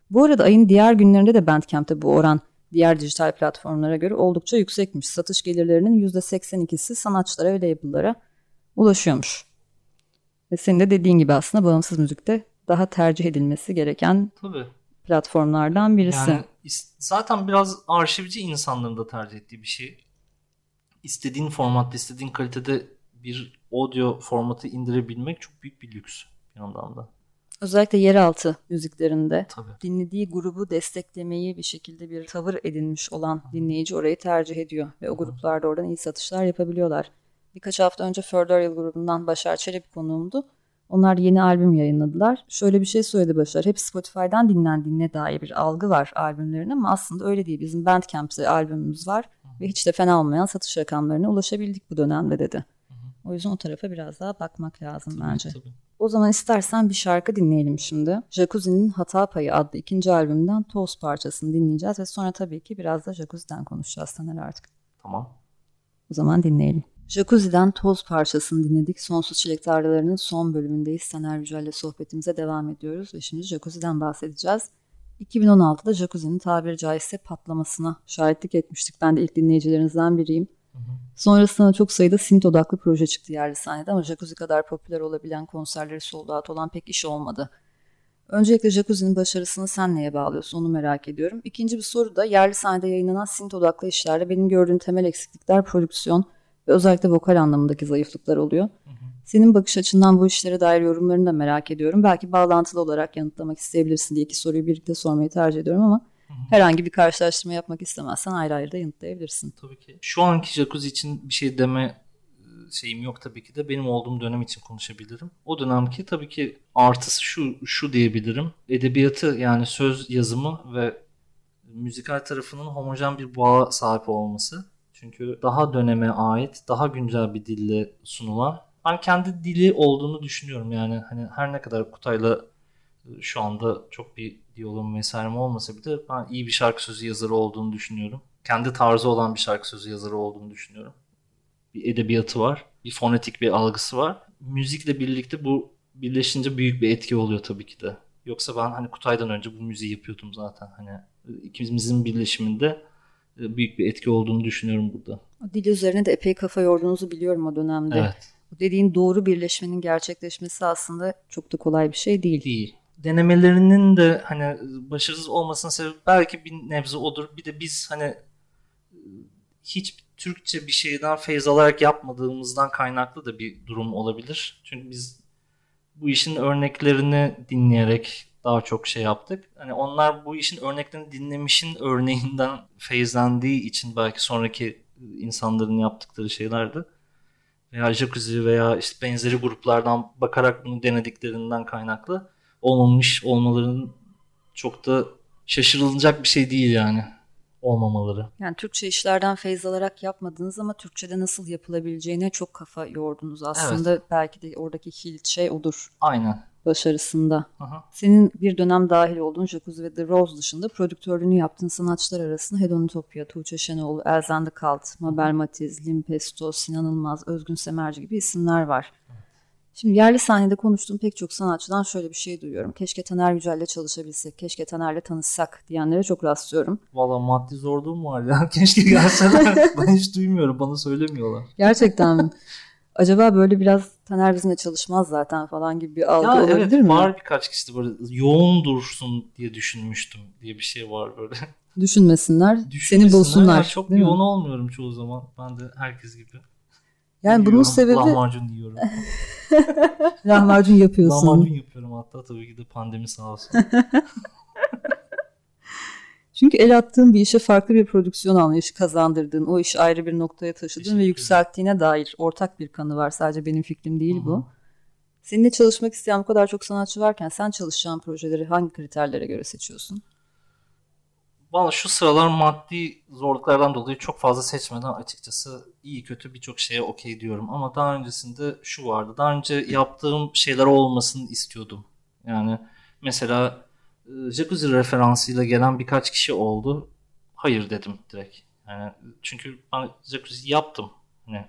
Bu arada ayın diğer günlerinde de Bandcamp'te bu oran diğer dijital platformlara göre oldukça yüksekmiş. Satış gelirlerinin %82'si sanatçılara ve label'lara ulaşıyormuş. Ve senin de dediğin gibi aslında bağımsız müzikte daha tercih edilmesi gereken Tabii. platformlardan birisi. Yani zaten biraz arşivci insanların da tercih ettiği bir şey. İstediğin formatta, istediğin kalitede bir audio formatı indirebilmek çok büyük bir lüks bir yandan da. Özellikle yeraltı müziklerinde Tabii. dinlediği grubu desteklemeyi bir şekilde bir tavır edinmiş olan dinleyici orayı tercih ediyor ve o gruplarda oradan iyi satışlar yapabiliyorlar. Birkaç hafta önce Further Yıl grubundan Başar Çelebi konuğumdu. Onlar yeni albüm yayınladılar. Şöyle bir şey söyledi Başar. Hep Spotify'dan dinlendiğine dair bir algı var albümlerin ama aslında öyle değil. Bizim Bandcamp'te albümümüz var ve hiç de fena olmayan satış rakamlarına ulaşabildik bu dönemde dedi. O yüzden o tarafa biraz daha bakmak lazım bence. Tabii. O zaman istersen bir şarkı dinleyelim şimdi. Jacuzzi'nin Hata Payı adlı ikinci albümden Toz parçasını dinleyeceğiz ve sonra tabii ki biraz da Jacuzzi'den konuşacağız Taner artık. Tamam. O zaman dinleyelim. Jacuzzi'den Toz parçasını dinledik. Sonsuz Çilek Tarlaları'nın son bölümündeyiz. Taner Yücel'le sohbetimize devam ediyoruz ve şimdi Jacuzzi'den bahsedeceğiz. 2016'da Jacuzzi'nin tabiri caizse patlamasına şahitlik etmiştik. Ben de ilk dinleyicilerinizden biriyim. Sonrasında çok sayıda synth odaklı proje çıktı yerli sahnede ama Jacuzzi kadar popüler olabilen konserleri sold olan pek iş olmadı. Öncelikle Jacuzzi'nin başarısını sen neye bağlıyorsun onu merak ediyorum. İkinci bir soru da yerli sahnede yayınlanan synth odaklı işlerde benim gördüğüm temel eksiklikler prodüksiyon ve özellikle vokal anlamındaki zayıflıklar oluyor. Senin bakış açından bu işlere dair yorumlarını da merak ediyorum. Belki bağlantılı olarak yanıtlamak isteyebilirsin diye iki soruyu birlikte sormayı tercih ediyorum ama herhangi bir karşılaştırma yapmak istemezsen ayrı ayrı da yanıtlayabilirsin. Tabii ki. Şu anki jacuzzi için bir şey deme e, şeyim yok tabii ki de. Benim olduğum dönem için konuşabilirim. O dönemki tabii ki artısı şu şu diyebilirim. Edebiyatı yani söz yazımı ve müzikal tarafının homojen bir bağa sahip olması. Çünkü daha döneme ait, daha güncel bir dille sunulan. Ben kendi dili olduğunu düşünüyorum yani hani her ne kadar Kutay'la şu anda çok bir diyalogum vesairem olmasa bile ben iyi bir şarkı sözü yazarı olduğunu düşünüyorum. Kendi tarzı olan bir şarkı sözü yazarı olduğunu düşünüyorum. Bir edebiyatı var, bir fonetik bir algısı var. Müzikle birlikte bu birleşince büyük bir etki oluyor tabii ki de. Yoksa ben hani Kutay'dan önce bu müziği yapıyordum zaten. Hani ikimizin birleşiminde e, büyük bir etki olduğunu düşünüyorum burada. Dil üzerine de epey kafa yorduğunuzu biliyorum o dönemde. Evet. Bu dediğin doğru birleşmenin gerçekleşmesi aslında çok da kolay bir şey değil. değil. Denemelerinin de hani başarısız olmasının sebebi belki bir nebze odur. Bir de biz hani hiç Türkçe bir şeyden feyz alarak yapmadığımızdan kaynaklı da bir durum olabilir. Çünkü biz bu işin örneklerini dinleyerek daha çok şey yaptık. Hani onlar bu işin örneklerini dinlemişin örneğinden feyzlendiği için belki sonraki insanların yaptıkları şeylerdi. Veya jacuzzi veya işte benzeri gruplardan bakarak bunu denediklerinden kaynaklı olmamış olmalarının çok da şaşırılacak bir şey değil yani olmamaları. Yani Türkçe işlerden feyz alarak yapmadınız ama Türkçe'de nasıl yapılabileceğine çok kafa yordunuz aslında. Belki de oradaki kilit şey odur. Aynen. başarısında. Aha. Senin bir dönem dahil olduğun Jacuzzi ve The Rose dışında prodüktörlüğünü yaptığın sanatçılar arasında Hedonitopya, Tuğçe Şenoğlu, Elzen de Kalt, Mabel Matiz, Lim Pesto, Sinan Ilmaz, Özgün Semerci gibi isimler var. Şimdi yerli sahnede konuştuğum pek çok sanatçıdan şöyle bir şey duyuyorum. Keşke Taner Yücel'le çalışabilsek, keşke Taner'le tanışsak diyenlere çok rastlıyorum. Valla maddi zorluğum var ya. Keşke gelseler. ben hiç duymuyorum. Bana söylemiyorlar. Gerçekten mi? Acaba böyle biraz Taner bizimle çalışmaz zaten falan gibi bir algı Ya olabilir evet mi? var birkaç kişi de böyle yoğun dursun diye düşünmüştüm diye bir şey var böyle. Düşünmesinler, seni Düşünmesinler. bulsunlar. Ya çok değil mi? yoğun olmuyorum çoğu zaman. Ben de herkes gibi. Yani bunun Yiyorum, sebebi Lahmacun yiyorum. lahmacun yapıyorsun. Lahmacun yapıyorum hatta tabii ki de pandemi sağ olsun. Çünkü el attığın bir işe farklı bir prodüksiyon anlayışı kazandırdığın, o işi ayrı bir noktaya taşıdığın ve yükselttiğine dair ortak bir kanı var. Sadece benim fikrim değil bu. Seninle çalışmak isteyen bu kadar çok sanatçı varken sen çalışacağın projeleri hangi kriterlere göre seçiyorsun? Valla şu sıralar maddi zorluklardan dolayı çok fazla seçmeden açıkçası iyi kötü birçok şeye okey diyorum. Ama daha öncesinde şu vardı. Daha önce yaptığım şeyler olmasını istiyordum. Yani mesela e, jacuzzi referansıyla gelen birkaç kişi oldu. Hayır dedim direkt. Yani çünkü ben jacuzzi yaptım. Hani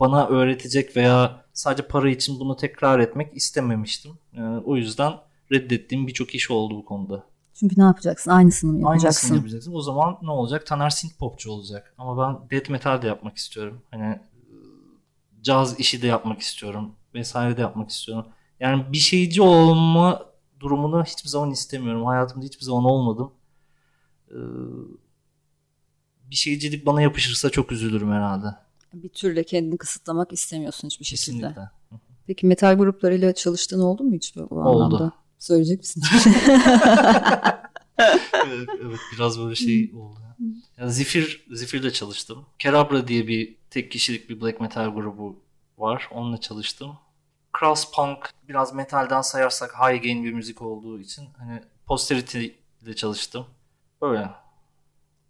bana öğretecek veya sadece para için bunu tekrar etmek istememiştim. Yani o yüzden reddettiğim birçok iş oldu bu konuda. Çünkü ne yapacaksın? Aynısını mı yapacaksın? Aynısını yapacaksın. O zaman ne olacak? Taner synth popçu olacak. Ama ben death metal de yapmak istiyorum. Hani e, caz işi de yapmak istiyorum. Vesaire de yapmak istiyorum. Yani bir şeyci olma durumunu hiçbir zaman istemiyorum. Hayatımda hiçbir zaman olmadım. Ee, Bir şeycilik bana yapışırsa çok üzülürüm herhalde. Bir türlü kendini kısıtlamak istemiyorsun hiçbir şekilde. Kesinlikle. Peki metal gruplarıyla çalıştığın oldu mu hiç bu, Oldu. anlamda? Söyleyecek misin? evet, evet, biraz böyle şey oldu. Ya Zifir, Zifir'le çalıştım. Kerabra diye bir tek kişilik bir black metal grubu var. Onunla çalıştım. Cross Punk biraz metalden sayarsak high gain bir müzik olduğu için hani Posterity ile çalıştım. Böyle.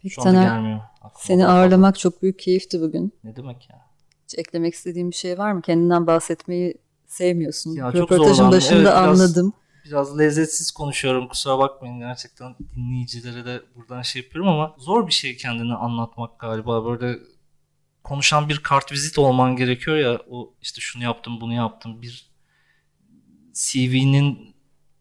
Peki Şu Taner, gelmiyor. aklıma seni ağırlamak çok büyük keyifti bugün. Ne demek ya? Hiç eklemek istediğin bir şey var mı? Kendinden bahsetmeyi sevmiyorsun. Ya çok Röportajın başında Evet, biraz- anladım. Biraz lezzetsiz konuşuyorum kusura bakmayın gerçekten dinleyicilere de buradan şey yapıyorum ama zor bir şey kendini anlatmak galiba böyle konuşan bir kartvizit olman gerekiyor ya o işte şunu yaptım bunu yaptım bir CV'nin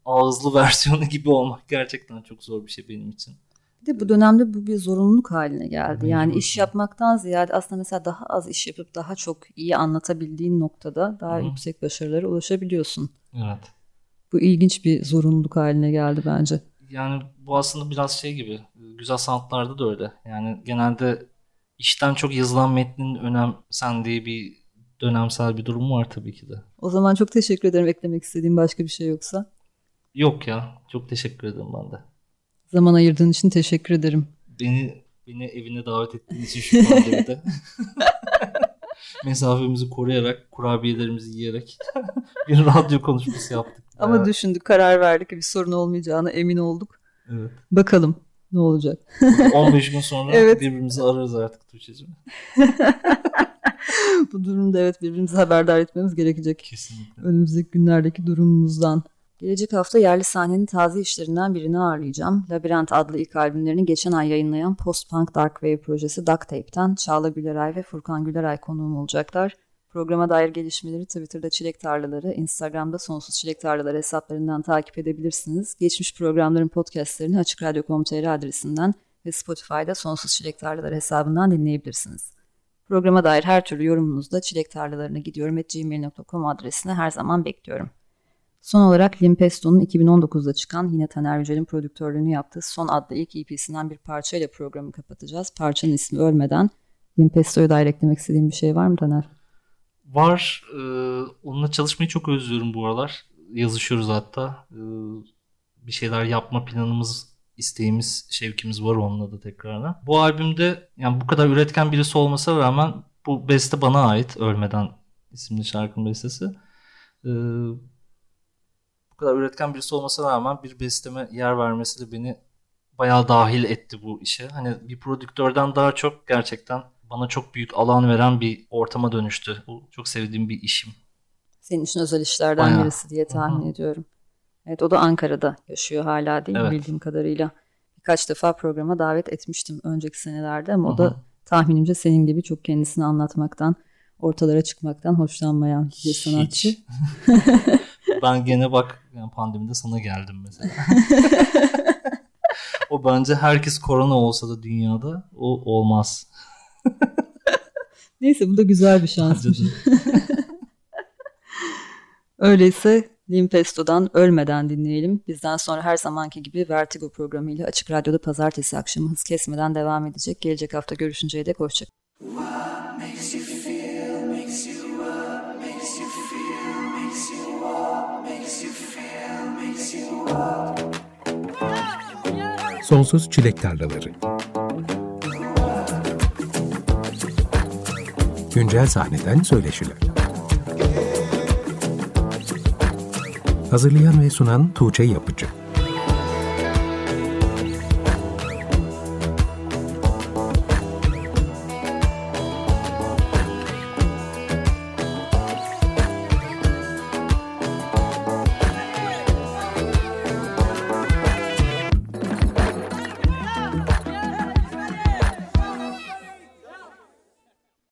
ağızlı versiyonu gibi olmak gerçekten çok zor bir şey benim için. Bir de bu dönemde bu bir zorunluluk haline geldi. Yani iş yapmaktan ziyade aslında mesela daha az iş yapıp daha çok iyi anlatabildiğin noktada daha hı. yüksek başarılara ulaşabiliyorsun. Evet. Bu ilginç bir zorunluluk haline geldi bence. Yani bu aslında biraz şey gibi güzel sanatlarda da öyle. Yani genelde işten çok yazılan metnin önemsendiği bir dönemsel bir durum var tabii ki de. O zaman çok teşekkür ederim eklemek istediğim başka bir şey yoksa. Yok ya. Çok teşekkür ederim ben de. Zaman ayırdığın için teşekkür ederim. Beni beni evine davet ettiğin için şu pandemide. Mesafemizi koruyarak, kurabiyelerimizi yiyerek bir radyo konuşması yaptık. Ama Ee, düşündük, karar verdik. Bir sorun olmayacağına emin olduk. evet. Bakalım ne olacak. 15 gün sonra Evet. birbirimizi ararız artık Tuğçe'cim. Bu durumda evet birbirimizi haberdar etmemiz gerekecek. Kesinlikle. önümüzdeki günlerdeki durumumuzdan. Gelecek hafta yerli sahnenin taze işlerinden birini ağırlayacağım. Labirent adlı ilk albümlerini geçen ay yayınlayan post-punk dark wave projesi Duct Tape'ten Çağla Güleray ve Furkan Güleray konuğum olacaklar. Programa dair gelişmeleri Twitter'da Çilek Tarlaları, Instagram'da Sonsuz Çilek Tarlaları hesaplarından takip edebilirsiniz. Geçmiş programların podcastlerini açıkradyo.com.tr adresinden ve Spotify'da Sonsuz Çilek Tarlaları hesabından dinleyebilirsiniz. Programa dair her türlü yorumunuzu da çilektarlalarına gidiyorum gmail.com adresine her zaman bekliyorum. Son olarak Limpesto'nun 2019'da çıkan yine Taner Yücel'in prodüktörlüğünü yaptığı Son adlı ilk EP'sinden bir parçayla programı kapatacağız. Parçanın ismi Ölmeden. Limpesto'ya dair eklemek istediğim bir şey var mı Taner? Var. e, onunla çalışmayı çok özlüyorum bu aralar. Yazışıyoruz hatta. E, bir şeyler yapma planımız, isteğimiz, şevkimiz var onunla da tekrardan. Bu albümde yani bu kadar üretken birisi olmasına rağmen bu beste bana ait. Ölmeden isimli şarkının bestesi. E, bu kadar üretken birisi olmasına rağmen bir besteme yer vermesi de beni bayağı dahil etti bu işe. Hani bir prodüktörden daha çok gerçekten bana çok büyük alan veren bir ortama dönüştü. Bu çok sevdiğim bir işim. senin için özel işlerden Bayağı. birisi diye tahmin Hı hı. ediyorum. Evet o da Ankara'da yaşıyor hala değil mi Evet. bildiğim kadarıyla. Birkaç defa programa davet etmiştim önceki senelerde ama o Hı da tahminimce senin gibi çok kendisini anlatmaktan, ortalara çıkmaktan hoşlanmayan bir sanatçı. Ben gene bak yani pandemide sana geldim mesela. o bence herkes korona olsa da dünyada o olmaz. Neyse bu da güzel bir şansmış. Öyleyse Limpesto'dan Ölmeden dinleyelim. Bizden sonra her zamanki gibi Vertigo programıyla Açık Radyo'da pazartesi akşamı hız kesmeden devam edecek. Gelecek hafta görüşünceye dek hoşçakalın. makes you feel, Güncel sahneden söyleşiler. Hazırlayan ve sunan Tuğçe Yapıcı